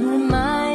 I'm